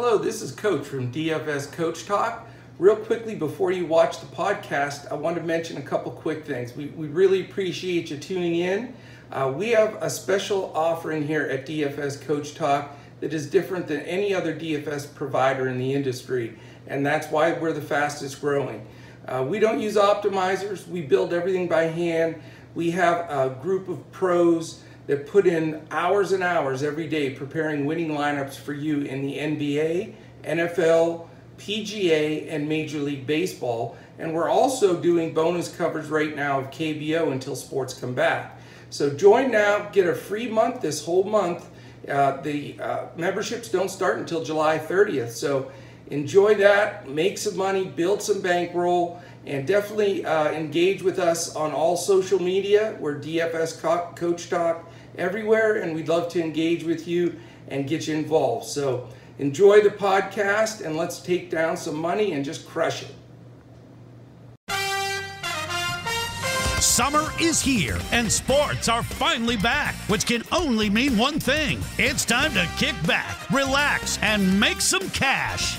Hello, this is Coach from DFS Coach Talk. Real quickly, before you watch the podcast, I want to mention a couple quick things. We, we really appreciate you tuning in. Uh, we have a special offering here at DFS Coach Talk that is different than any other DFS provider in the industry, and that's why we're the fastest growing. Uh, we don't use optimizers, we build everything by hand. We have a group of pros that put in hours and hours every day preparing winning lineups for you in the NBA, NFL, PGA, and Major League Baseball. And we're also doing bonus coverage right now of KBO until sports come back. So join now, get a free month this whole month. Uh, the uh, memberships don't start until July 30th. So enjoy that, make some money, build some bankroll, and definitely uh, engage with us on all social media. We're DFS Co- Coach Talk everywhere, and we'd love to engage with you and get you involved. So enjoy the podcast, and let's take down some money and just crush it. Summer is here and sports are finally back, which can only mean one thing. It's time to kick back, relax, and make some cash.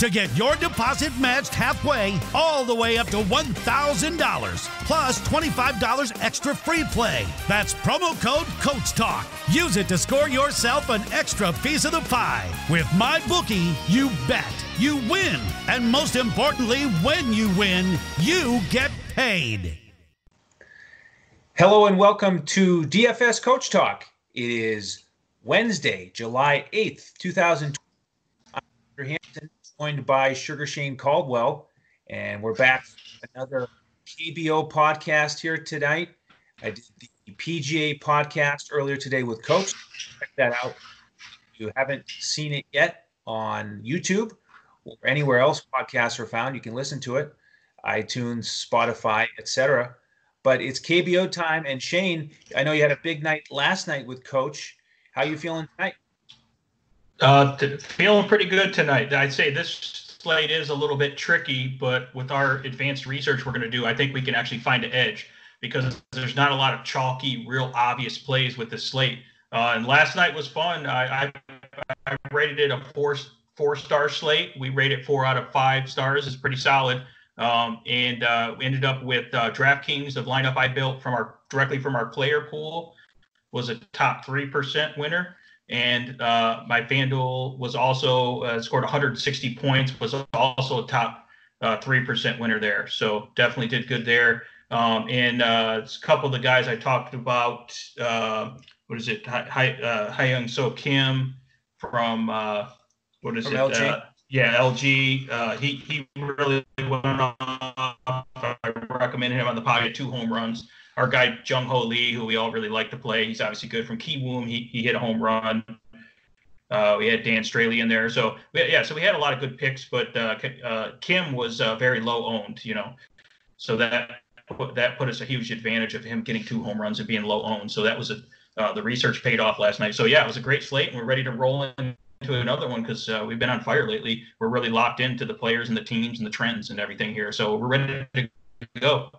to get your deposit matched halfway all the way up to $1,000 plus $25 extra free play. That's promo code Coach Talk. Use it to score yourself an extra piece of the pie. With my bookie, you bet, you win, and most importantly, when you win, you get paid. Hello and welcome to DFS Coach Talk. It is Wednesday, July 8th, 2020. I'm Andrew Hampton, joined by Sugar Shane Caldwell, and we're back another KBO podcast here tonight. I did the PGA podcast earlier today with Coach. Check that out. If you haven't seen it yet on YouTube or anywhere else podcasts are found, you can listen to it, iTunes, Spotify, etc. But it's KBO time, and Shane, I know you had a big night last night with Coach. How you feeling tonight? Uh, feeling pretty good tonight. I'd say this slate is a little bit tricky, but with our advanced research we're going to do, I think we can actually find an edge because there's not a lot of chalky, real obvious plays with this slate. Uh, and last night was fun. I, I, I rated it a four four star slate. We rated four out of five stars. It's pretty solid. Um, and uh, we ended up with uh, DraftKings, the lineup I built from our directly from our player pool, was a top three percent winner and uh, my FanDuel was also uh, scored 160 points, was also a top uh, three percent winner there. So definitely did good there. Um, and uh, a couple of the guys I talked about, uh, what is it? Hi, uh, Young So Kim from what is From it? LG? yeah, LG. he he really went off. I recommended him on the pocket two home runs our guy Jung Ho Lee, who we all really like to play. He's obviously good from Kiwoom. He he hit a home run. Uh, we had Dan Straily in there, so yeah, so we had a lot of good picks. But uh, uh, Kim was uh, very low owned, you know, so that that put us a huge advantage of him getting two home runs and being low owned. So that was a uh, the research paid off last night. So yeah, it was a great slate, and we're ready to roll into another one because uh, we've been on fire lately. We're really locked into the players and the teams and the trends and everything here. So we're ready to go.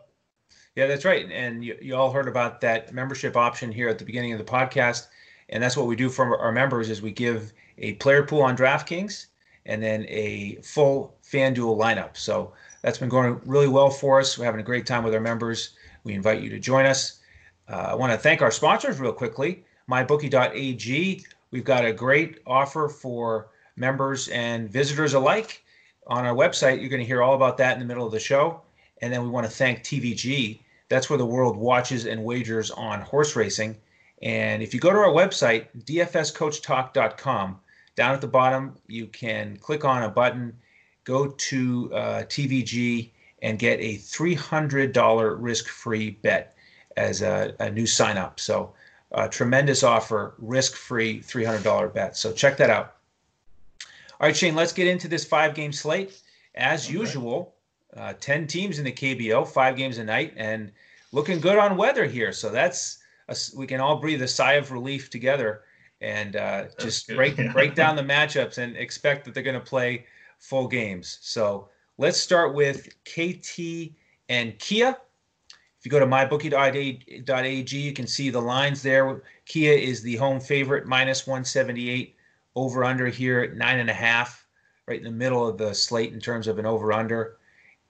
Yeah, that's right. And you, you all heard about that membership option here at the beginning of the podcast. And that's what we do for our members is we give a player pool on DraftKings and then a full FanDuel lineup. So that's been going really well for us. We're having a great time with our members. We invite you to join us. Uh, I want to thank our sponsors real quickly. MyBookie.ag. We've got a great offer for members and visitors alike on our website. You're going to hear all about that in the middle of the show. And then we want to thank TVG. That's where the world watches and wagers on horse racing. And if you go to our website, dfscoachtalk.com, down at the bottom, you can click on a button, go to uh, TVG, and get a $300 risk free bet as a, a new sign up. So, a tremendous offer, risk free $300 bet. So, check that out. All right, Shane, let's get into this five game slate. as okay. usual, uh, 10 teams in the KBO, five games a night, and looking good on weather here. So that's a, we can all breathe a sigh of relief together and uh, just break break down the matchups and expect that they're going to play full games. So let's start with KT and Kia. If you go to mybookie.ag, you can see the lines there. Kia is the home favorite, minus 178 over under here at nine and a half, right in the middle of the slate in terms of an over under.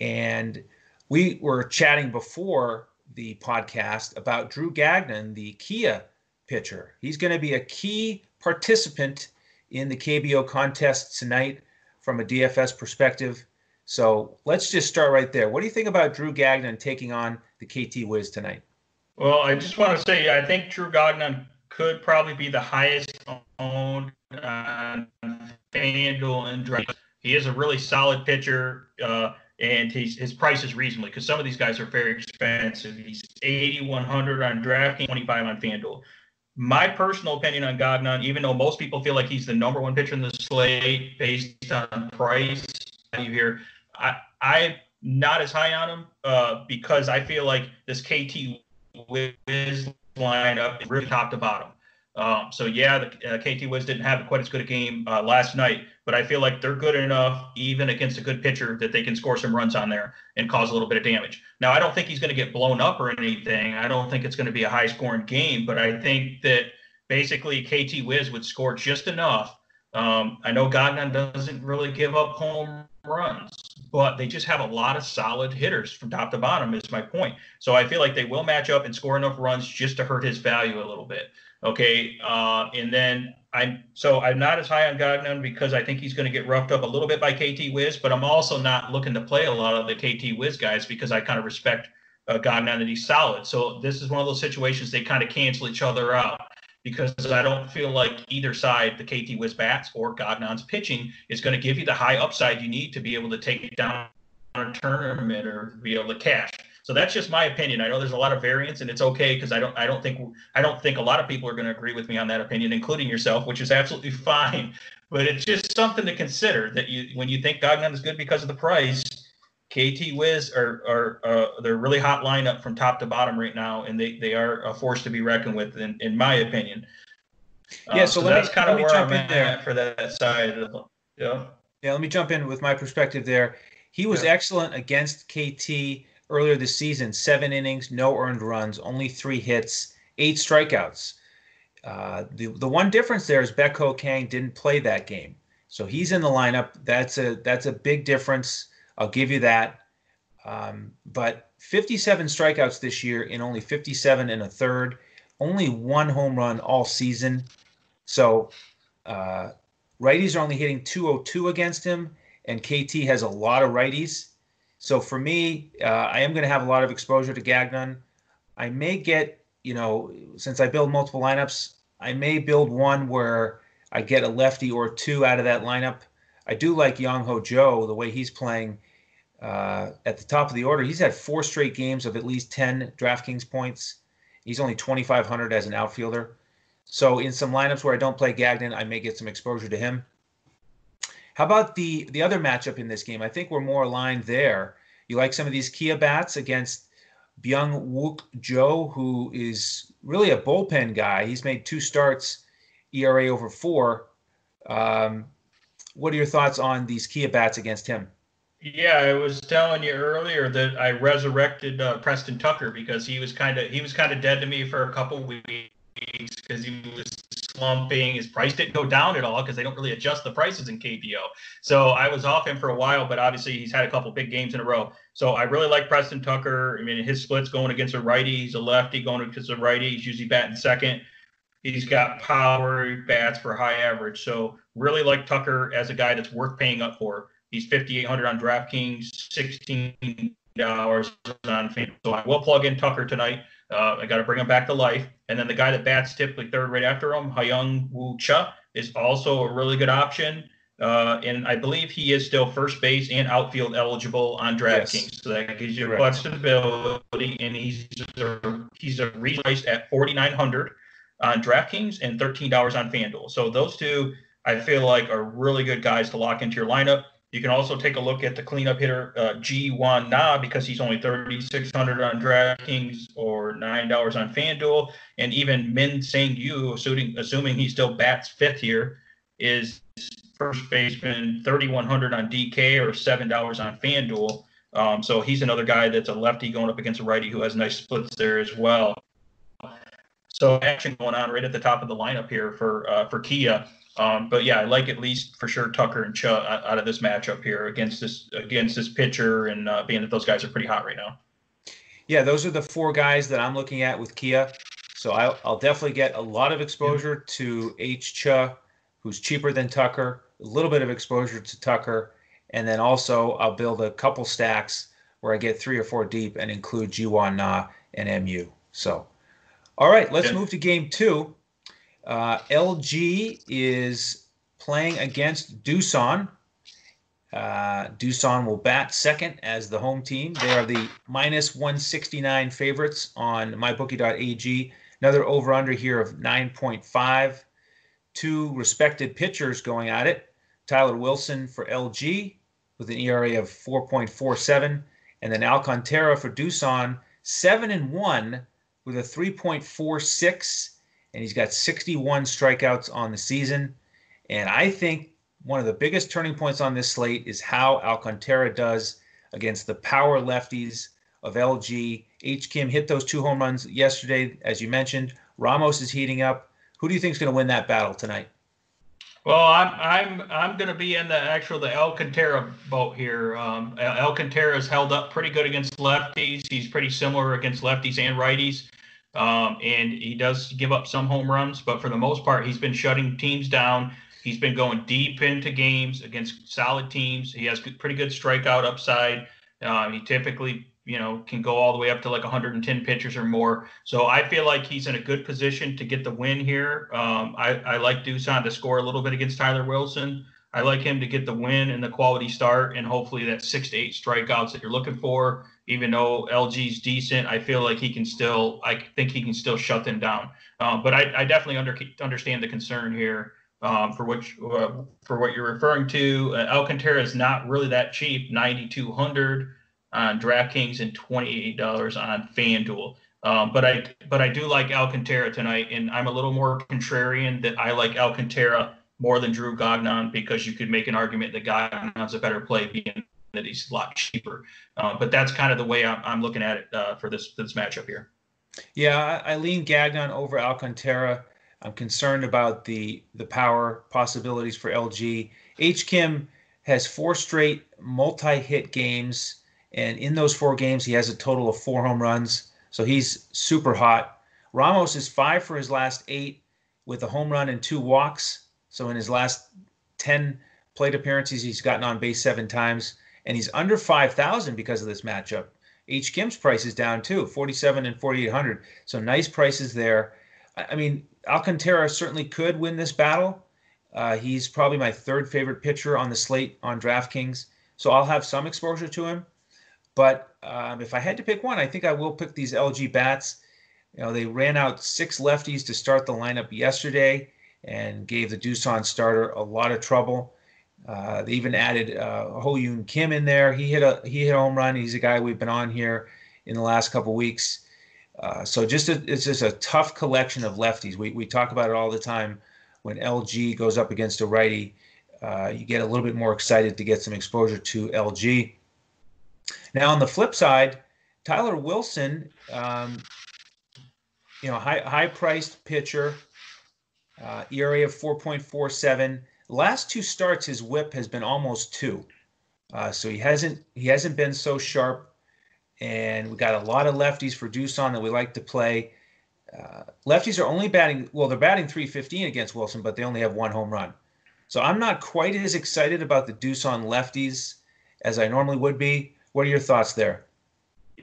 And we were chatting before the podcast about Drew Gagnon, the Kia pitcher. He's going to be a key participant in the KBO contest tonight from a DFS perspective. So let's just start right there. What do you think about Drew Gagnon taking on the KT Wiz tonight? Well, I just want to say I think Drew Gagnon could probably be the highest owned on FanDuel and Draft. He is a really solid pitcher. Uh, and his, his price is reasonably because some of these guys are very expensive. He's 8,100 on DraftKings, 25 on FanDuel. My personal opinion on Gagnon, even though most people feel like he's the number one pitcher in the slate based on price, hear, I, I'm not as high on him uh, because I feel like this KT Wiz lineup is really top to bottom. Um, so yeah, the uh, KT Wiz didn't have quite as good a game uh, last night, but I feel like they're good enough, even against a good pitcher, that they can score some runs on there and cause a little bit of damage. Now, I don't think he's going to get blown up or anything. I don't think it's going to be a high-scoring game, but I think that basically KT Wiz would score just enough. Um, I know Gagnon doesn't really give up home runs, but they just have a lot of solid hitters from top to bottom. Is my point. So I feel like they will match up and score enough runs just to hurt his value a little bit. Okay, uh, and then I'm so I'm not as high on Gagnon because I think he's going to get roughed up a little bit by KT Wiz, but I'm also not looking to play a lot of the KT Wiz guys because I kind of respect uh, Gagnon that he's solid. So this is one of those situations they kind of cancel each other out because I don't feel like either side, the KT Wiz bats or Gagnon's pitching, is going to give you the high upside you need to be able to take it down a tournament or be able to cash. So that's just my opinion. I know there's a lot of variance, and it's okay because I don't I don't think I don't think a lot of people are going to agree with me on that opinion, including yourself, which is absolutely fine. But it's just something to consider that you when you think Gagnon is good because of the price, KT Wiz are are uh, they're really hot lineup from top to bottom right now, and they they are a force to be reckoned with, in, in my opinion. Yeah, uh, so, so that's kind of where I'm at there. for that side. Of, yeah. Yeah, let me jump in with my perspective there. He was yeah. excellent against KT earlier this season seven innings, no earned runs, only three hits, eight strikeouts. Uh, the, the one difference there is Baek-ho Kang didn't play that game. So he's in the lineup. That's a that's a big difference. I'll give you that. Um, but 57 strikeouts this year in only 57 and a third, only one home run all season. So uh, righties are only hitting 202 against him, and KT has a lot of righties. So for me, uh, I am going to have a lot of exposure to Gagnon. I may get, you know, since I build multiple lineups, I may build one where I get a lefty or two out of that lineup. I do like Young Ho Jo, the way he's playing uh, at the top of the order. He's had four straight games of at least 10 DraftKings points. He's only 2,500 as an outfielder. So in some lineups where I don't play Gagnon, I may get some exposure to him. How about the the other matchup in this game? I think we're more aligned there. You like some of these Kia bats against Byung Wook Jo, who is really a bullpen guy. He's made two starts, ERA over four. Um, what are your thoughts on these Kia bats against him? Yeah, I was telling you earlier that I resurrected uh, Preston Tucker because he was kind of he was kind of dead to me for a couple weeks because he was slumping. His price didn't go down at all because they don't really adjust the prices in KBO. So I was off him for a while, but obviously he's had a couple big games in a row. So I really like Preston Tucker. I mean, his splits going against a righty. He's a lefty going against a righty. He's usually batting second. He's got power. Bats for high average. So really like Tucker as a guy that's worth paying up for. He's 5,800 on DraftKings, 16 dollars on FanDuel. So I will plug in Tucker tonight. Uh, I got to bring him back to life. And then the guy that bats typically third right after him, Hyung Woo Cha, is also a really good option. Uh, and I believe he is still first base and outfield eligible on DraftKings. Yes. So that gives you Correct. flexibility. And he's a, he's a repriced at 4900 on DraftKings and $13 on FanDuel. So those two, I feel like, are really good guys to lock into your lineup. You can also take a look at the cleanup hitter uh, Ji-hwan Na because he's only 3,600 on DraftKings or nine dollars on FanDuel, and even Min Sang Yu, assuming assuming he still bats fifth here, is first baseman 3,100 on DK or seven dollars on FanDuel. Um, so he's another guy that's a lefty going up against a righty who has nice splits there as well. So action going on right at the top of the lineup here for uh, for Kia. Um, but yeah, I like at least for sure Tucker and Cha out of this matchup here against this against this pitcher, and uh, being that those guys are pretty hot right now. Yeah, those are the four guys that I'm looking at with Kia. So I'll, I'll definitely get a lot of exposure to H Cha, who's cheaper than Tucker. A little bit of exposure to Tucker, and then also I'll build a couple stacks where I get three or four deep and include Ji-hwan Na and MU. So, all right, let's yeah. move to game two. Uh, LG is playing against Doosan. Uh, Doosan will bat second as the home team. They are the minus 169 favorites on mybookie.ag. Another over under here of 9.5. Two respected pitchers going at it. Tyler Wilson for LG with an ERA of 4.47, and then Alcantara for Doosan, 7 and 1 with a 3.46 and he's got 61 strikeouts on the season. And I think one of the biggest turning points on this slate is how Alcantara does against the power lefties of LG. H. Kim hit those two home runs yesterday, as you mentioned. Ramos is heating up. Who do you think is going to win that battle tonight? Well, I'm I'm I'm going to be in the actual the Alcantara boat here. Um, Alcantara has held up pretty good against lefties. He's pretty similar against lefties and righties. Um, and he does give up some home runs, but for the most part, he's been shutting teams down. He's been going deep into games against solid teams. He has pretty good strikeout upside. Uh, he typically, you know, can go all the way up to like 110 pitchers or more. So I feel like he's in a good position to get the win here. Um, I, I like Doosan to score a little bit against Tyler Wilson. I like him to get the win and the quality start, and hopefully that six to eight strikeouts that you're looking for even though LG's decent, I feel like he can still. I think he can still shut them down. Um, but I, I, definitely under, understand the concern here um, for which uh, for what you're referring to. Uh, Alcantara is not really that cheap, ninety two hundred on DraftKings and twenty eight dollars on FanDuel. Um, but I but I do like Alcantara tonight, and I'm a little more contrarian that I like Alcantara more than Drew Gagnon because you could make an argument that Gagnon's a better play being that he's a lot cheaper. Uh, but that's kind of the way I'm, I'm looking at it uh, for this this matchup here. Yeah, I, I lean Gagnon over Alcantara. I'm concerned about the the power possibilities for LG. H Kim has four straight multi-hit games, and in those four games, he has a total of four home runs. So he's super hot. Ramos is five for his last eight with a home run and two walks. So in his last ten plate appearances, he's gotten on base seven times and he's under 5,000 because of this matchup. H. Kim's price is down too, 47 and 4,800. So nice prices there. I mean, Alcantara certainly could win this battle. Uh, he's probably my third favorite pitcher on the slate on DraftKings. So I'll have some exposure to him. But um, if I had to pick one, I think I will pick these LG bats. You know, they ran out six lefties to start the lineup yesterday and gave the Doosan starter a lot of trouble. Uh, they even added uh, Ho Yoon Kim in there. He hit a he hit a home run. He's a guy we've been on here in the last couple weeks. Uh, so just a, it's just a tough collection of lefties. We we talk about it all the time. When LG goes up against a righty, uh, you get a little bit more excited to get some exposure to LG. Now on the flip side, Tyler Wilson, um, you know, high high priced pitcher, uh, ERA of 4.47 last two starts, his WHIP has been almost two. Uh, so he hasn't he hasn't been so sharp, and we got a lot of lefties for Doosan that we like to play. Uh, lefties are only batting well, they're batting 315 against Wilson, but they only have one home run. So I'm not quite as excited about the Doosan lefties as I normally would be. What are your thoughts there?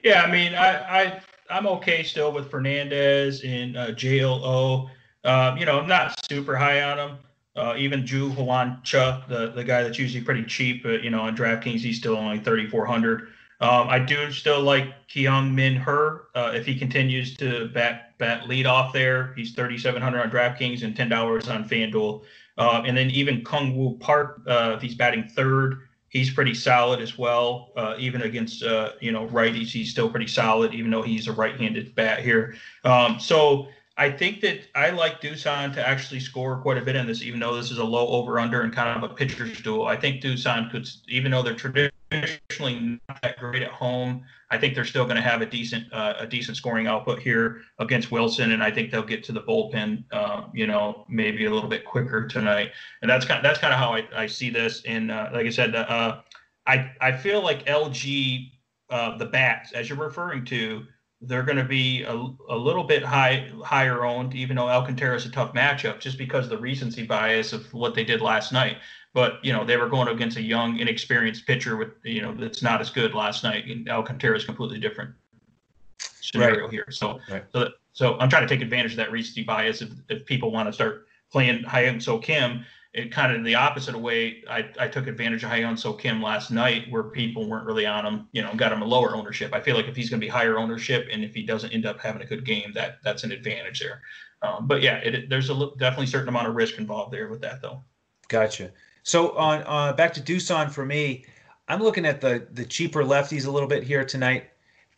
Yeah, I mean, I, I I'm okay still with Fernandez and uh, JLO. Um, you know, I'm not super high on him. Uh, even Ji-hwan Cha, the, the guy that's usually pretty cheap, but you know, on DraftKings, he's still only 3,400. Um, I do still like Kyung Min Her. Uh, if he continues to bat bat lead off there, he's 3,700 on DraftKings and $10 on FanDuel. Uh, and then even Kung Woo Park, uh, if he's batting third, he's pretty solid as well. Uh, even against uh, you know righties, he's still pretty solid, even though he's a right-handed bat here. Um, so I think that I like Doosan to actually score quite a bit in this, even though this is a low over/under and kind of a pitcher's duel. I think Doosan could, even though they're traditionally not that great at home, I think they're still going to have a decent uh, a decent scoring output here against Wilson, and I think they'll get to the bullpen, uh, you know, maybe a little bit quicker tonight. And that's kind of, that's kind of how I, I see this. And uh, like I said, uh, I I feel like LG uh, the bats, as you're referring to, they're going to be a, a little bit high higher owned, even though Alcantara is a tough matchup, just because of the recency bias of what they did last night. But you know they were going against a young, inexperienced pitcher with you know that's not as good last night. And Alcantara is completely different scenario right. here. So, right. so so I'm trying to take advantage of that recency bias if, if people want to start playing high Hyun So Kim. It kind of the opposite of way I, I took advantage of Hyun So Kim last night where people weren't really on him, you know, got him a lower ownership. I feel like if he's going to be higher ownership and if he doesn't end up having a good game, that that's an advantage there. Um, but yeah, it, there's a definitely certain amount of risk involved there with that though. Gotcha. So on uh, back to Doosan for me, I'm looking at the the cheaper lefties a little bit here tonight.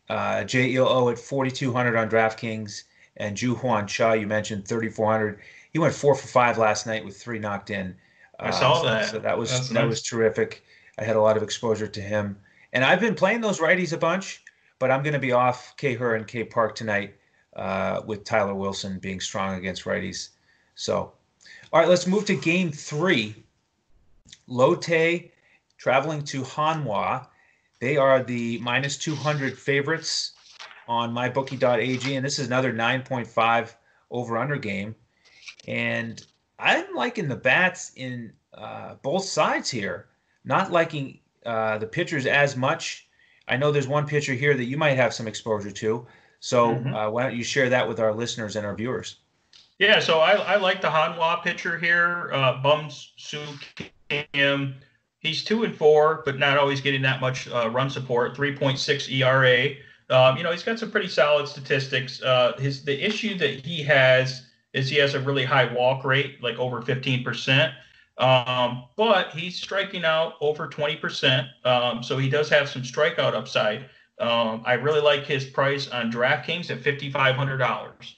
Uh, JEO at 4,200 on DraftKings, and Ju Hwan Cha you mentioned 3,400. He went four for five last night with three knocked in. I saw uh, that. So that was That's that nice. was terrific. I had a lot of exposure to him, and I've been playing those righties a bunch. But I'm going to be off K. Her and K. Park tonight uh, with Tyler Wilson being strong against righties. So, all right, let's move to game three. Lotte traveling to Hanwha. They are the minus 200 favorites on mybookie.ag, and this is another 9.5 over under game. And I'm liking the bats in uh, both sides here, not liking uh, the pitchers as much. I know there's one pitcher here that you might have some exposure to. So mm-hmm. uh, why don't you share that with our listeners and our viewers? Yeah, so I, I like the Hanwha pitcher here, uh, Bum Soo Kim. He's two and four, but not always getting that much uh, run support. 3.6 ERA. Um, you know, he's got some pretty solid statistics. Uh, his the issue that he has is he has a really high walk rate, like over 15%. Um, but he's striking out over 20%. Um, so he does have some strikeout upside. Um, I really like his price on DraftKings at $5,500.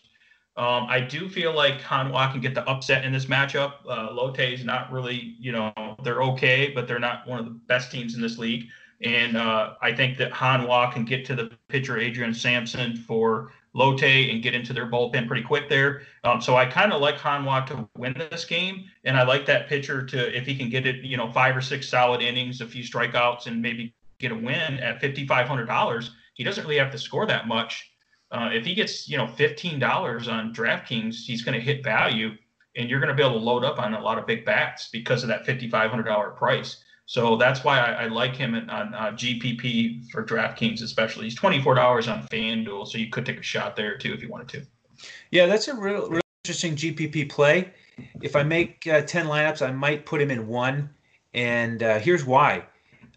Um, I do feel like Hanwha can get the upset in this matchup. Uh, Lotte is not really, you know, they're okay, but they're not one of the best teams in this league. And uh, I think that Hanwha can get to the pitcher Adrian Sampson for Lotte and get into their bullpen pretty quick there. Um, so I kind of like Hanwha to win this game, and I like that pitcher to if he can get it, you know, five or six solid innings, a few strikeouts, and maybe get a win at fifty five hundred dollars. He doesn't really have to score that much uh, if he gets you know fifteen dollars on DraftKings, he's going to hit value, and you're going to be able to load up on a lot of big bats because of that fifty five hundred dollar price. So that's why I, I like him in, on uh, GPP for DraftKings, especially. He's twenty four dollars on FanDuel, so you could take a shot there too if you wanted to. Yeah, that's a real, real interesting GPP play. If I make uh, ten lineups, I might put him in one, and uh, here's why.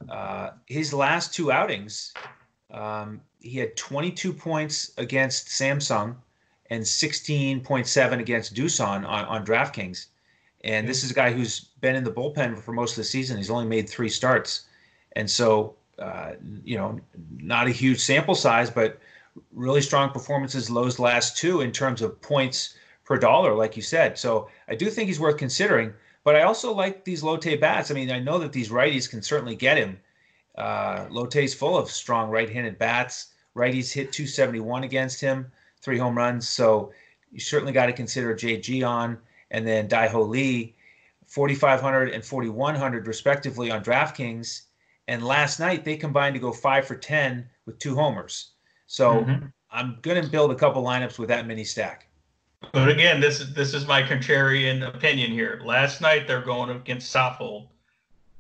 Uh, his last two outings, um, he had 22 points against Samsung and 16.7 against Doosan on, on DraftKings. And this is a guy who's been in the bullpen for most of the season. He's only made three starts. And so, uh, you know, not a huge sample size, but really strong performances those last two in terms of points per dollar, like you said. So I do think he's worth considering. But I also like these Lotte bats. I mean, I know that these righties can certainly get him. Uh, Lotte's full of strong right-handed bats. Righties hit 271 against him, three home runs. So you certainly got to consider JG on, and then Daiho Lee, 4,500 and 4,100 respectively on DraftKings. And last night they combined to go five for 10 with two homers. So mm-hmm. I'm going to build a couple lineups with that mini stack. But again, this is this is my contrarian opinion here. Last night they're going against Saupold,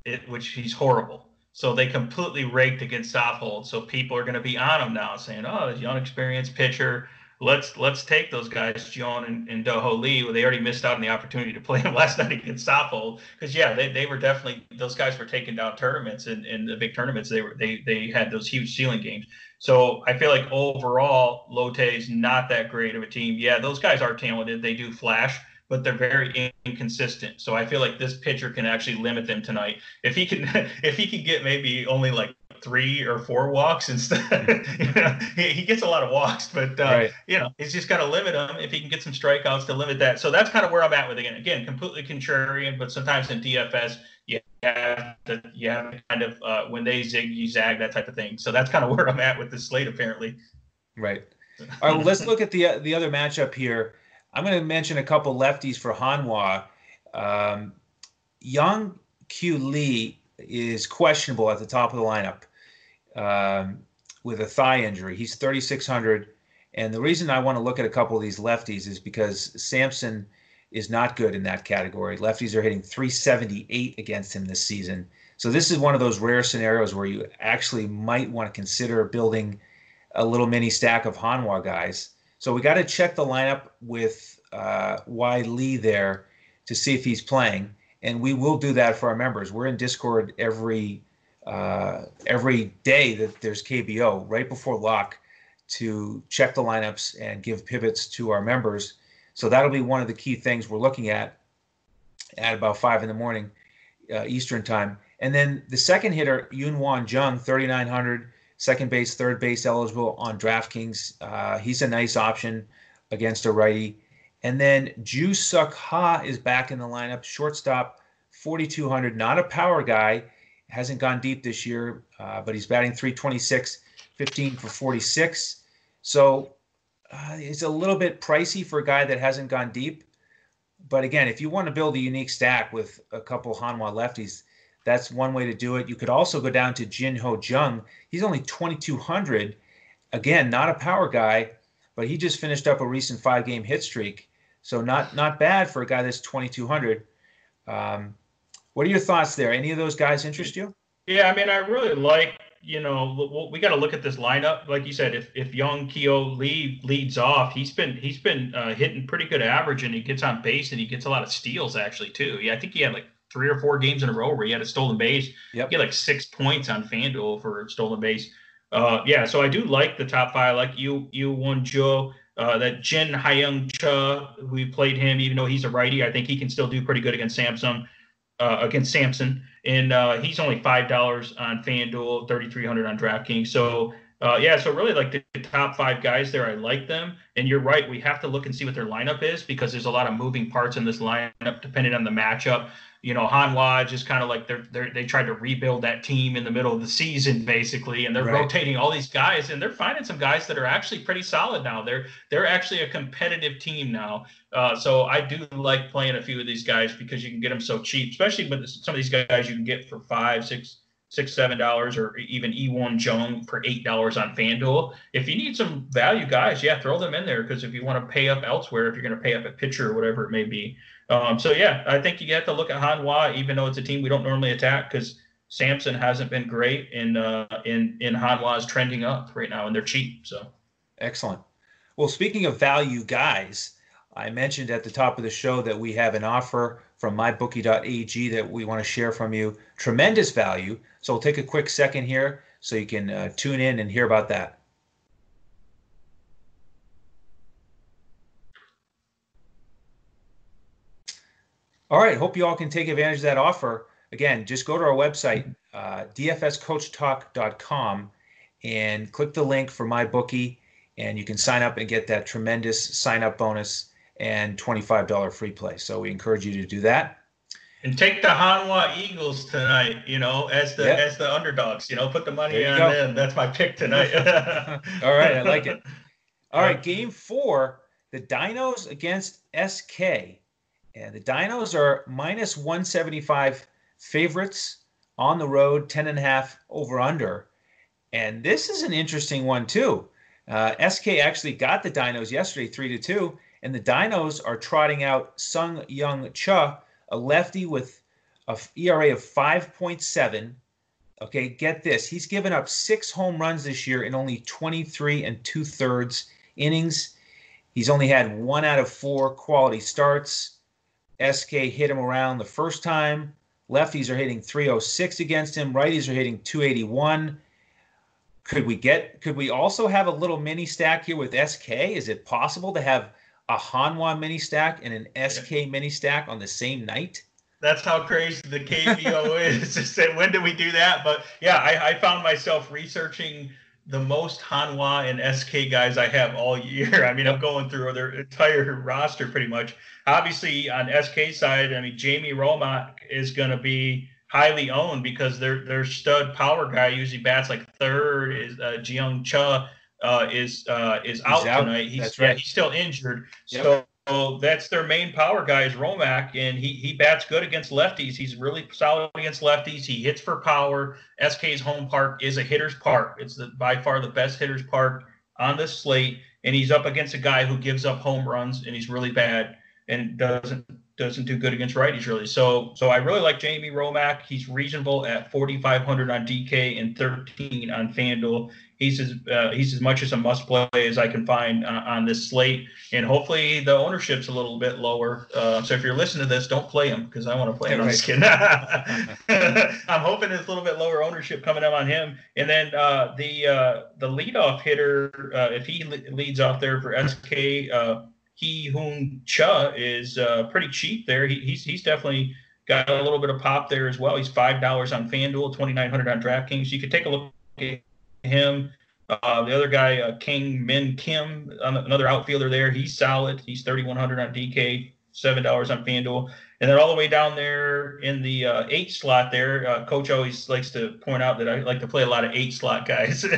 it, which he's horrible. So they completely raked against Saupold. So people are going to be on him now, saying, "Oh, this young, experienced pitcher. Let's let's take those guys, John and, and Doho Lee. Well, they already missed out on the opportunity to play him last night against Saupold because yeah, they, they were definitely those guys were taking down tournaments and in the big tournaments. They were they they had those huge ceiling games. So I feel like overall, Lotte is not that great of a team. Yeah, those guys are talented. They do flash, but they're very inconsistent. So I feel like this pitcher can actually limit them tonight. If he can, if he can get maybe only like three or four walks instead, you know, he, he, gets a lot of walks, but uh, right. you know he's just got to limit them. If he can get some strikeouts to limit that, so that's kind of where I'm at with it. Again, again, completely contrarian, but sometimes in DFS you have to you have to kind of uh, when they zig you zag that type of thing. So that's kind of where I'm at with the slate apparently. Right. All right. Well, let's look at the the other matchup here. I'm going to mention a couple lefties for Hanwha. Um, Young Q Lee is questionable at the top of the lineup um, with a thigh injury. He's 3,600. And the reason I want to look at a couple of these lefties is because Sampson is not good in that category. Lefties are hitting 378 against him this season. So this is one of those rare scenarios where you actually might want to consider building a little mini stack of Hanwha guys. So we got to check the lineup with uh, Y Lee there to see if he's playing, and we will do that for our members. We're in Discord every uh, every day that there's KBO right before lock to check the lineups and give pivots to our members so that'll be one of the key things we're looking at at about five in the morning uh, Eastern time. And then the second hitter, Yunwan Jung, 3,900, second base, third base eligible on DraftKings. Uh, he's a nice option against a righty. And then Ju Suk Ha is back in the lineup, shortstop, 4,200, not a power guy, hasn't gone deep this year, uh, but he's batting 326, 15 for 46. So uh, it's a little bit pricey for a guy that hasn't gone deep. But again, if you want to build a unique stack with a couple Hanwha lefties, that's one way to do it. You could also go down to Jin Ho Jung. He's only 2,200. Again, not a power guy, but he just finished up a recent five-game hit streak, so not not bad for a guy that's 2,200. Um, what are your thoughts there? Any of those guys interest you? Yeah, I mean, I really like you know, we got to look at this lineup. Like you said, if if Young Keo Lee leads off, he's been he's been uh, hitting pretty good average, and he gets on base, and he gets a lot of steals actually too. Yeah, I think he had like three or four games in a row where he had a stolen base. Yep. He had like six points on FanDuel for stolen base. Uh, yeah, so I do like the top five. I like you you one Joe. Uh, that Jin Hyung Cha, we played him, even though he's a righty, I think he can still do pretty good against Samsung, uh, against Sampson and uh, he's only five dollars on FanDuel, thirty three hundred on DraftKings. So uh, yeah, so really like the, the, top five guys there, I like them. And you're right, we have to look and see what their lineup is because there's a lot of moving parts in this lineup depending on the matchup you know, Han Hanwha just kind of like they're, they're they tried to rebuild that team in the middle of the season basically, and they're right. rotating all these guys, and they're finding some guys that are actually pretty solid now. They're they're actually a competitive team now. Uh, so I do like playing a few of these guys because you can get them so cheap, especially with some of these guys you can get for five, six, six, seven dollars, or even E1 Jung for eight dollars on FanDuel. If you need some value guys, yeah, throw them in there because if you want to pay up elsewhere, if you're going to pay up at pitcher or whatever it may be, um, so yeah, I think you have to look at Hanwha, even though it's a team we don't normally attack, because Sampson hasn't been great, and uh, in in Hanwha is trending up right now, and they're cheap. So excellent. Well, speaking of value guys, I mentioned at the top of the show that we have an offer from mybookie.ag that we want to share from you. Tremendous value. So we'll take a quick second here so you can uh, tune in and hear about that. All right. Hope you all can take advantage of that offer. Again, just go to our website, uh, dfscoachtalk.com, and click the link for my bookie, and you can sign up and get that tremendous sign up bonus and $25 free play. So we encourage you to do that. And take the Hanwha Eagles tonight, you know, as the yep. as the underdogs. You know, put the money on go. them. That's my pick tonight. all right, I like it. All right, game four, the Dinos against SK. And the Dinos are minus 175 favorites on the road, 10 and a half over under. And this is an interesting one, too. Uh, SK actually got the Dinos yesterday, 3 to 2. And the Dinos are trotting out Sung Young Cha, a lefty with a ERA of 5.7. Okay, get this. He's given up six home runs this year in only 23 and two thirds innings. He's only had one out of four quality starts. SK hit him around the first time. Lefties are hitting 306 against him. Righties are hitting 281. Could we get? Could we also have a little mini stack here with SK? Is it possible to have a Hanwha mini stack and an SK yeah. mini stack on the same night. That's how crazy the KBO is. Just when did we do that? But yeah, I, I found myself researching the most Hanwha and SK guys I have all year. I mean, I'm going through their entire roster pretty much. Obviously, on SK side, I mean, Jamie Romak is going to be highly owned because their their stud power guy usually bats like third. Is uh, Jiyoung Cha uh, is uh, is out, out, tonight. He's That's right. yeah, he's still injured. Yep. So so that's their main power guy is Romak, and he he bats good against lefties. He's really solid against lefties. He hits for power. SK's home park is a hitter's park. It's the, by far the best hitter's park on the slate, and he's up against a guy who gives up home runs, and he's really bad and doesn't doesn't do good against righties really. So so I really like Jamie Romak. He's reasonable at 4,500 on DK and 13 on FanDuel he's as uh, he's as much as a must play as I can find uh, on this slate, and hopefully the ownership's a little bit lower. Uh, so if you're listening to this, don't play him because I want to play him. I'm I'm hoping it's a little bit lower ownership coming up on him, and then uh, the uh, the leadoff hitter, uh, if he leads off there for SK, Ki Hoon Cha is pretty cheap there. He, he's he's definitely got a little bit of pop there as well. He's five dollars on FanDuel, twenty nine hundred on DraftKings. You could take a look at him. Uh, the other guy, uh, King Min Kim, another outfielder there. He's solid. He's 3,100 on DK, seven dollars on FanDuel, and then all the way down there in the uh, eight slot there. Uh, Coach always likes to point out that I like to play a lot of eight slot guys.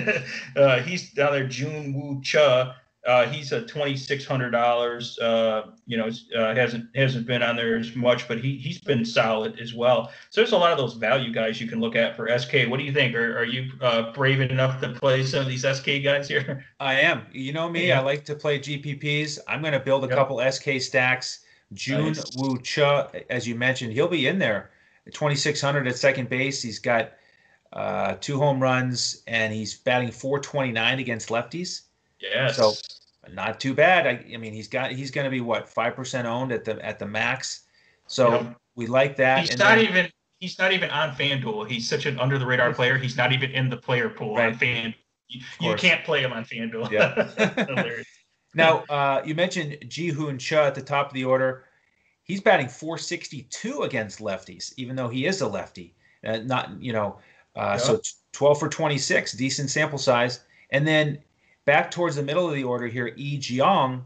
Uh, he's down there, June Woo Cha. Uh, he's a twenty six hundred dollars. Uh, you know, uh, hasn't hasn't been on there as much, but he he's been solid as well. So there's a lot of those value guys you can look at for SK. What do you think? Are are you uh, brave enough to play some of these SK guys here? I am. You know me. Yeah. I like to play GPPs. I'm going to build a yep. couple SK stacks. June nice. Woo Cha, as you mentioned, he'll be in there. 2600 at second base. He's got uh, two home runs and he's batting 429 against lefties. Yes. So not too bad. I, I mean, he's got he's going to be what five percent owned at the at the max. So yep. we like that. He's and not then, even he's not even on FanDuel. He's such an under the radar player. He's not even in the player pool right. on Fan. You, you, can't play him on FanDuel. Yeah. now uh, you mentioned Ji Hoon Cha at the top of the order. He's batting 462 against lefties, even though he is a lefty. Uh, not you know, uh, yep. so 12 for 26, decent sample size. And then Back towards the middle of the order here, E. Jiang,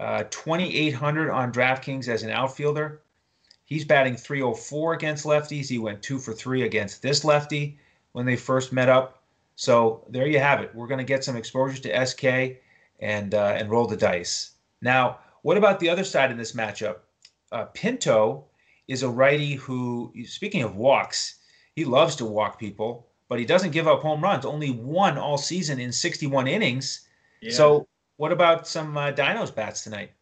uh, 2,800 on DraftKings as an outfielder. He's batting 304 against lefties. He went two for three against this lefty when they first met up. So there you have it. We're going to get some exposure to SK and uh, and roll the dice. Now, what about the other side of this matchup? Uh, Pinto is a righty who, speaking of walks, he loves to walk people but he doesn't give up home runs. Only one all season in 61 innings. Yeah. So, what about some uh, Dinos bats tonight?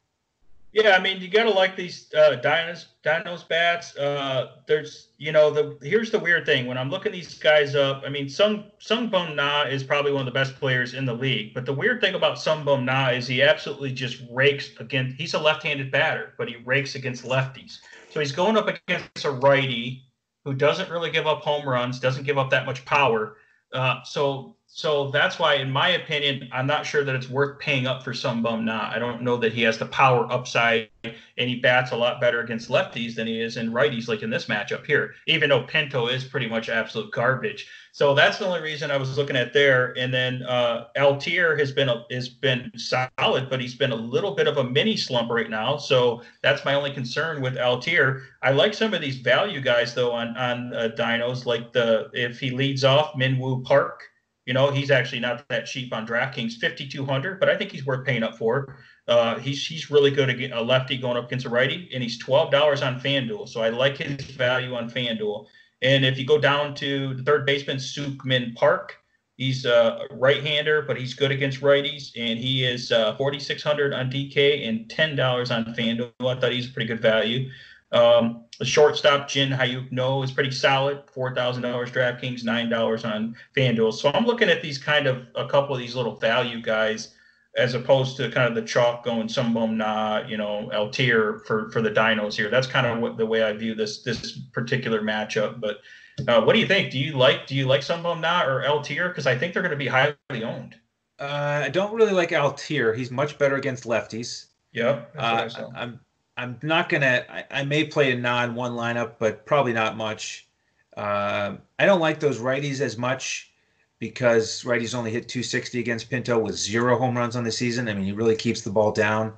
Yeah, I mean, you got to like these uh, Dinos Dinos bats. Uh, there's, you know, the here's the weird thing when I'm looking these guys up. I mean, Sung Sung Bum Na is probably one of the best players in the league. But the weird thing about Sung Bum Na is he absolutely just rakes against. He's a left-handed batter, but he rakes against lefties. So he's going up against a righty who doesn't really give up home runs, doesn't give up that much power. Uh, so so that's why, in my opinion, I'm not sure that it's worth paying up for Sung Bum Na. I don't know that he has the power upside, and he bats a lot better against lefties than he is in righties, like in this matchup here. Even though Pinto is pretty much absolute garbage, so that's the only reason I was looking at there. And then uh, Altherr has been a, has been solid, but he's been a little bit of a mini slump right now. So that's my only concern with Altherr. I like some of these value guys though on on uh, dinos, like the if he leads off Minwoo Park you know, he's actually not that cheap on DraftKings, 5,200, but I think he's worth paying up for. Uh, he's he's really good against a lefty going up against a righty, and he's twelve dollars on FanDuel. So I like his value on FanDuel. And if you go down to the third baseman, Suk Min Park, he's a right-hander, but he's good against righties, and he is uh, 4,600 on DK and ten dollars on FanDuel. I thought he's a pretty good value. Um, the shortstop, Jin Hyuk No, is pretty solid. $4,000 DraftKings, $9 on FanDuel. So I'm looking at these kind of a couple of these little value guys as opposed to kind of the chalk going Sung Bum Na, you know, Altherr for, for the dinos here. That's kind of what the way I view this this particular matchup. But uh, what do you think? Do you like do you like Sung Bum Na or Altherr? Because I think they're going to be highly owned. Uh, I don't really like Altherr. He's much better against lefties. Yep. Uh, I'm I'm not gonna. I, I, may play a non one lineup, but probably not much. Uh, I don't like those righties as much because righties only hit 260 against Pinto with zero home runs on the season. I mean, he really keeps the ball down.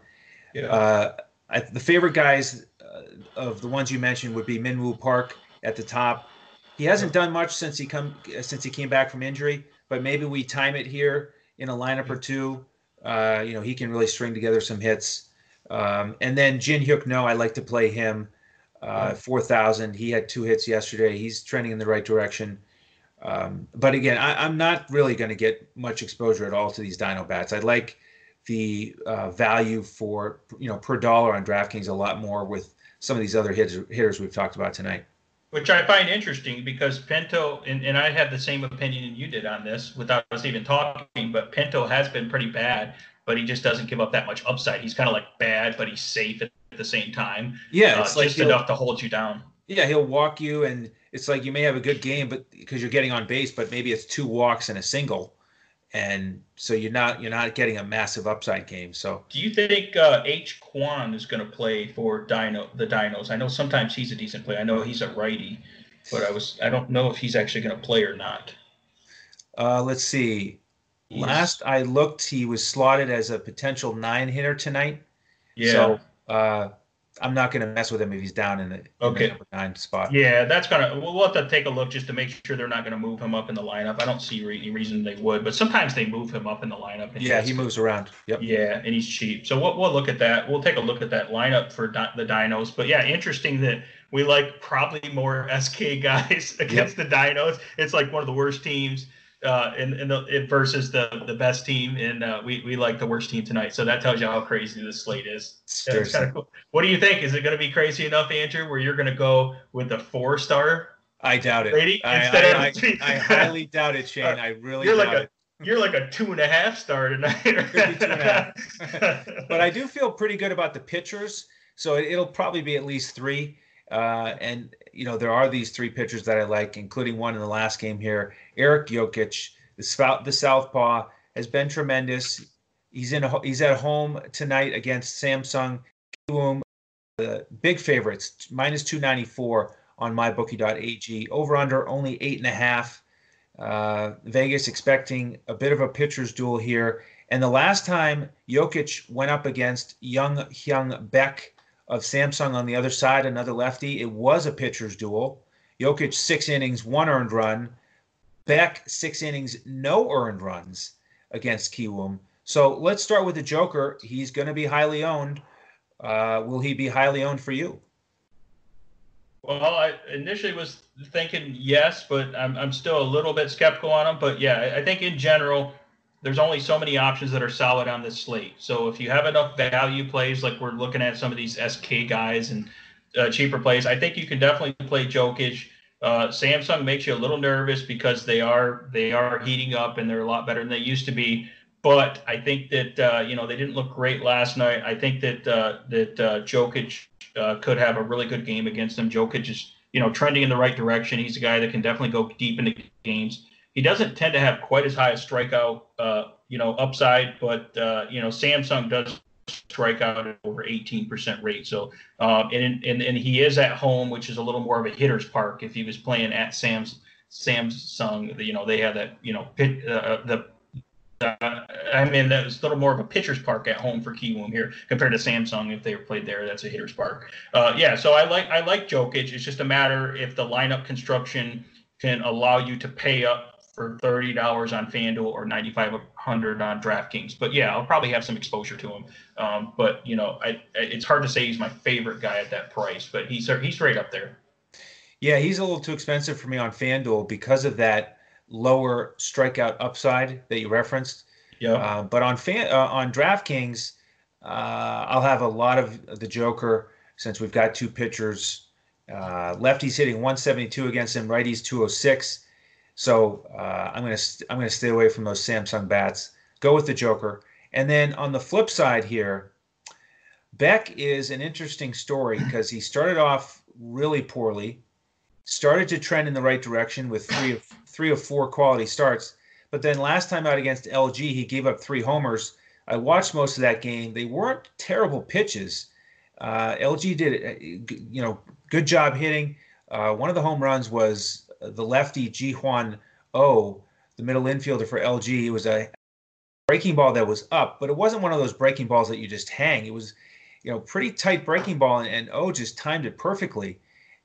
Yeah. Uh, I, the favorite guys uh, of the ones you mentioned would be Minwoo Park at the top. He hasn't done much since he come since he came back from injury, but maybe we time it here in a lineup or two. Uh, you know, he can really string together some hits. Um, and then Jin Hyuk No, I like to play him. Uh, 4,000. He had two hits yesterday. He's trending in the right direction. Um, but again, I, am not really going to get much exposure at all to these Dino bats. I like the uh, value for you know per dollar on DraftKings a lot more with some of these other hitters, hitters we've talked about tonight. Which I find interesting because Pinto and, and I have the same opinion and you did on this without us even talking. But Pinto has been pretty bad, but he just doesn't give up that much upside. He's kind of like bad, but he's safe at the same time. Yeah, uh, it's uh, like just enough to hold you down. Yeah, he'll walk you, and it's like you may have a good game, but because you're getting on base, but maybe it's two walks and a single, and so you're not you're not getting a massive upside game. So, do you think uh, H. Kwan is going to play for Dino the Dinos? I know sometimes he's a decent player. I know he's a righty, but I was I don't know if he's actually going to play or not. Uh, let's see. Last I looked, he was slotted as a potential nine hitter tonight. Yeah. So uh, I'm not going to mess with him if he's down in the, okay. In the number nine spot. Yeah, that's gonna. We'll have to take a look just to make sure they're not going to move him up in the lineup. I don't see any reason they would, but sometimes they move him up in the lineup. yeah, he moves around. Yep. Yeah, and he's cheap. So we'll, we'll look at that. We'll take a look at that lineup for di- the Dinos. But yeah, interesting that we like probably more SK guys against yep. the Dinos. It's like one of the worst teams uh, in, in the in versus the the best team, and uh, we we like the worst team tonight. So that tells you how crazy this slate is. It's kind of cool. What do you think? Is it going to be crazy enough, Andrew, where you're going to go with the four star? I doubt it. Rating I, instead I, of I, I, highly doubt it, Shane. I really you're like a, it. You're like a two and a half star tonight. but I do feel pretty good about the pitchers, so it, it'll probably be at least three. Uh, and you know there are these three pitchers that I like, including one in the last game here. Eric Jokisch, the spout, the southpaw, has been tremendous. He's in. He's at home tonight against Samsung Kiwoom. The big favorites minus two ninety four on mybookie.ag. Over under only eight and a half. Uh, Vegas expecting a bit of a pitcher's duel here. And the last time Jokisch went up against Young Hyun Baek of Samsung on the other side, another lefty. It was a pitcher's duel. Jokisch six innings, one earned run. Baek, six innings, no earned runs against Kiwoom. So let's start with the Joker. He's going to be highly owned. Uh, will he be highly owned for you? Well, I initially was thinking yes, but I'm, I'm still a little bit skeptical on him. But yeah, I think in general, there's only so many options that are solid on this slate. So if you have enough value plays, like we're looking at some of these SK guys and uh, cheaper plays, I think you can definitely play Jokisch. Uh, Samsung makes you a little nervous because they are they are heating up and they're a lot better than they used to be. But I think that uh, you know they didn't look great last night. I think that uh, that uh, Jokisch uh, could have a really good game against them. Jokisch is you know trending in the right direction. He's a guy that can definitely go deep into games. He doesn't tend to have quite as high a strikeout, uh, you know, upside, but uh, you know, Samsung does strike out at over 18% rate. So, um, and, and and he is at home, which is a little more of a hitter's park. If he was playing at Sam's Samsung, you know, they have that, you know, pit, uh, the uh, I mean, that was a little more of a pitcher's park at home for Kiwoom here compared to Samsung. If they were played there, that's a hitter's park. Uh, yeah, so I like I like Jokisch. It's just a matter if the lineup construction can allow you to pay up for thirty dollars on FanDuel or ninety five hundred on DraftKings. But yeah, I'll probably have some exposure to him. Um, but you know, I, it's hard to say he's my favorite guy at that price, but he's he's right up there. Yeah, he's a little too expensive for me on FanDuel because of that lower strikeout upside that you referenced. Yeah. Uh, but on fan uh, on DraftKings, uh, I'll have a lot of the Joker since we've got two pitchers. Uh, lefties hitting 172 against him, righties 206. So uh, I'm gonna st- I'm gonna stay away from those Samsung bats. Go with the Joker. And then on the flip side here, Baek is an interesting story because he started off really poorly, started to trend in the right direction with three of three of four quality starts, but then last time out against LG, he gave up three homers. I watched most of that game. They weren't terrible pitches. Uh, LG did, uh, you know, good job hitting. Uh, one of the home runs was the lefty Ji Hwan Oh, the middle infielder for LG. It was a breaking ball that was up, but it wasn't one of those breaking balls that you just hang. It was, you know, pretty tight breaking ball, and, and O just timed it perfectly.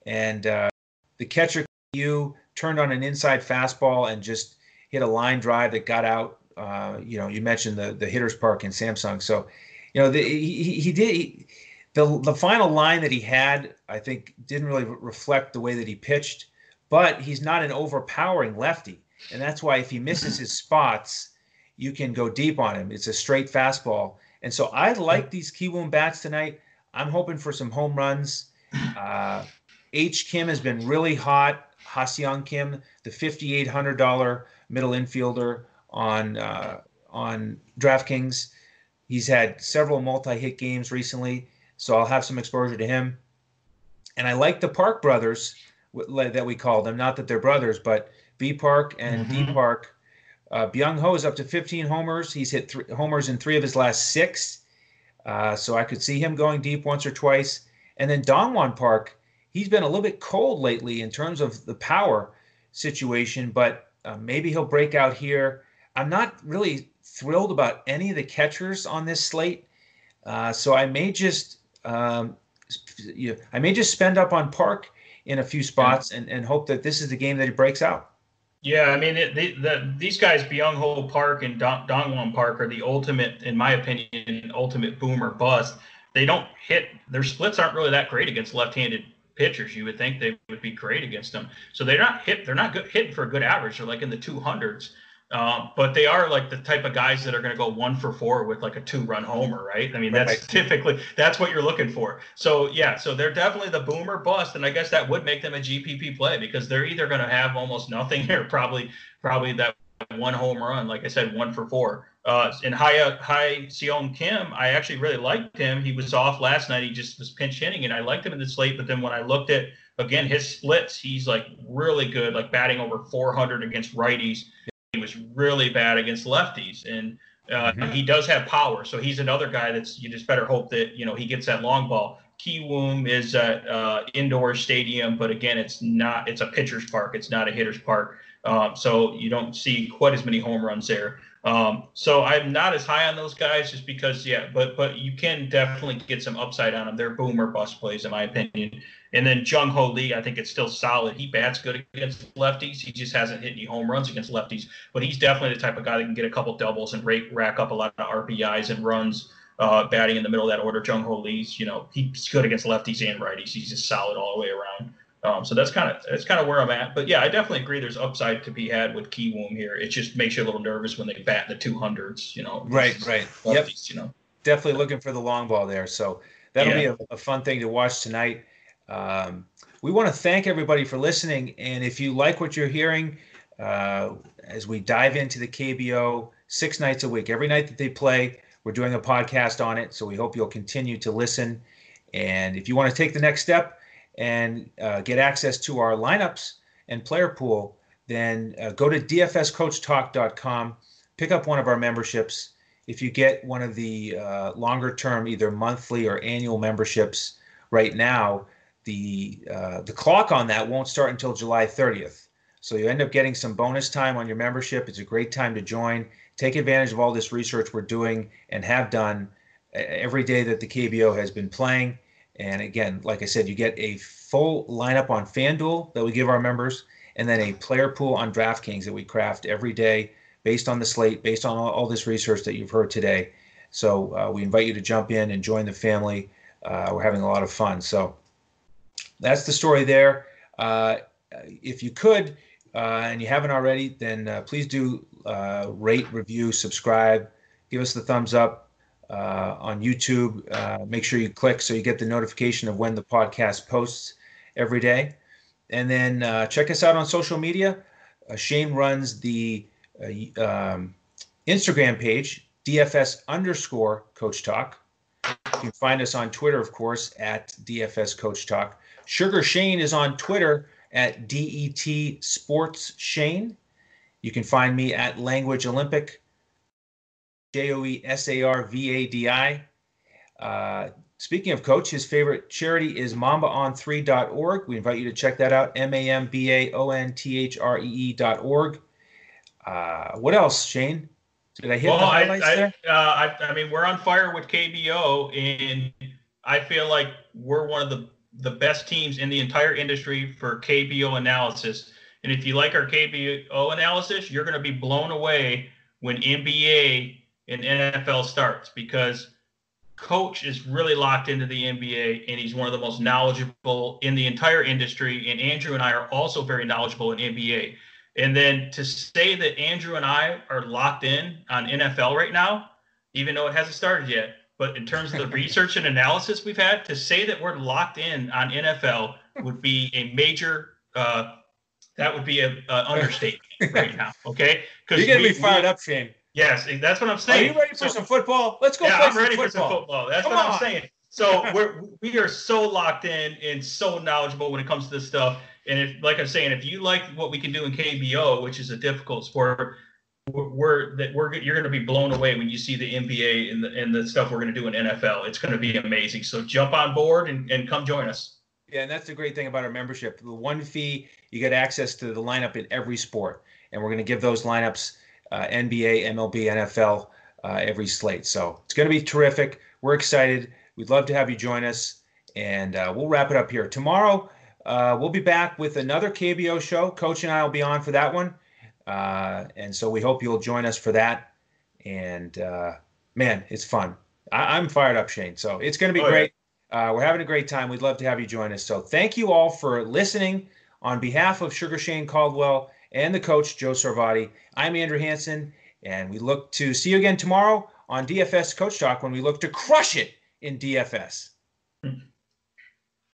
And uh, the catcher you turned on an inside fastball and just hit a line drive that got out. Uh, you know, you mentioned the the hitters park in Samsung, so you know the, he he did. He, the, the final line that he had, I think, didn't really reflect the way that he pitched, but he's not an overpowering lefty. And that's why if he misses his spots, you can go deep on him. It's a straight fastball. And so I like these Kiwoom bats tonight. I'm hoping for some home runs. Uh, H. Kim has been really hot. Ha-Seong Kim, the $5,800 middle infielder on uh, on DraftKings. He's had several multi-hit games recently, so I'll have some exposure to him. And I like the Park brothers that we call them. Not that they're brothers, but B Park and mm-hmm. D Park. Uh, Byung Ho is up to 15 homers. He's hit three homers in three of his last six. Uh, so I could see him going deep once or twice. And then Dongwon Park, he's been a little bit cold lately in terms of the power situation, but uh, maybe he'll break out here. I'm not really thrilled about any of the catchers on this slate, uh, so I may just um, you know, I may just spend up on Park in a few spots and, and hope that this is the game that he breaks out. Yeah, I mean, it, the, the, these guys, Byung Ho Park and Dong, Dongwon Park, are the ultimate, in my opinion, ultimate boomer bust. They don't hit their splits aren't really that great against left-handed pitchers. You would think they would be great against them. So they're not hit. They're not good, hitting for a good average. They're like in the 200s. Um, but they are like the type of guys that are going to go one for four with like a two-run homer, right? I mean, that's right. typically that's what you're looking for. So yeah, so they're definitely the boomer bust, and I guess that would make them a GPP play because they're either going to have almost nothing or probably probably that one home run, like I said, one for four. Uh, and Hi Hi Seong Kim, I actually really liked him. He was off last night. He just was pinch hitting, and I liked him in the slate. But then when I looked at again his splits, he's like really good, like batting over 400 against righties. He was really bad against lefties, and uh, mm-hmm. he does have power. So he's another guy that's you just better hope that you know he gets that long ball. Kiwoom is a uh, indoor stadium, but again, it's not. It's a pitcher's park. It's not a hitter's park. Um, so you don't see quite as many home runs there. Um, so I'm not as high on those guys just because, yeah, but but you can definitely get some upside on them. They're boomer bust plays, in my opinion. And then Jung Ho Lee, I think it's still solid. He bats good against lefties. He just hasn't hit any home runs against lefties, but he's definitely the type of guy that can get a couple doubles and rake, rack up a lot of RBIs and runs. Uh, batting in the middle of that order, Jung Ho Lee's, you know, he's good against lefties and righties. He's just solid all the way around. Um, so that's kind of that's kind of where I'm at. But yeah, I definitely agree. There's upside to be had with Kiwoom here. It just makes you a little nervous when they bat in the 200s. You know. Right. Right. Yep. You know. Definitely looking for the long ball there. So that'll yeah. be a, a, fun thing to watch tonight. Um, we want to thank everybody for listening. And if you like what you're hearing, uh, as we dive into the KBO six nights a week, every night that they play, we're doing a podcast on it. So we hope you'll continue to listen. And if you want to take the next step and uh, get access to our lineups and player pool, then uh, go to dfscoachtalk.com, pick up one of our memberships. If you get one of the uh, longer term, either monthly or annual memberships right now, the uh, the clock on that won't start until July 30th. So you end up getting some bonus time on your membership. It's a great time to join. Take advantage of all this research we're doing and have done every day that the KBO has been playing. And again, like I said, you get a full lineup on FanDuel that we give our members, and then a player pool on DraftKings that we craft every day based on the slate, based on all, all this research that you've heard today. So uh, we invite you to jump in and join the family. Uh, we're having a lot of fun. So that's the story there. Uh, if you could, uh, and you haven't already, then uh, please do uh, rate, review, subscribe, give us the thumbs up uh, on YouTube. Uh, make sure you click so you get the notification of when the podcast posts every day. And then check us out on social media. Shane runs the um, Instagram page, DFS underscore Coach Talk. You can find us on Twitter, of course, at DFS Coach Talk. Sugar Shane is on Twitter at DET Sports Shane. You can find me at Language Olympic J O E S A R V A D I. Uh, speaking of coach, his favorite charity is mambaon3.org. We invite you to check that out M A M B A O N T H R E E.org. Uh, what else, Shane? Did I hit well, the highlights I, I, there? Uh, I, I mean, we're on fire with KBO, and I feel like we're one of the, the best teams in the entire industry for KBO analysis. And if you like our KBO analysis, you're going to be blown away when NBA and NFL starts because coach is really locked into the NBA and he's one of the most knowledgeable in the entire industry. And Andrew and I are also very knowledgeable in NBA. And then to say that Andrew and I are locked in on NFL right now, even though it hasn't started yet, but in terms of the research and analysis we've had, to say that we're locked in on NFL would be a major, uh, that would be an understatement right now. Okay. You're going to be fired we, up, Shane. Yes, that's what I'm saying. Are you ready for so, some football? Let's go. Yeah, I'm ready football. for some football. That's Come what on. I'm saying. So we're we are so locked in and so knowledgeable when it comes to this stuff. And if, like I'm saying, if you like what we can do in KBO, which is a difficult sport, we're that we're you're going to be blown away when you see the NBA and the and the stuff we're going to do in NFL. It's going to be amazing. So jump on board and, and come join us. Yeah, and that's the great thing about our membership. The one fee, you get access to the lineup in every sport, and we're going to give those lineups uh, NBA, MLB, NFL uh, every slate. So it's going to be terrific. We're excited. We'd love to have you join us, and uh, we'll wrap it up here tomorrow. Uh, we'll be back with another KBO show. Coach and I will be on for that one. Uh, and so we hope you'll join us for that. And uh, man, it's fun. I- am fired up, Shane. So it's going to be oh, great. Yeah. Uh, we're having a great time. We'd love to have you join us. So thank you all for listening. On behalf of Sugar Shane Caldwell and the coach, Joe Sarvadi, I'm Andrew Hanson, and we look to see you again tomorrow on DFS Coach Talk when we look to crush it in DFS.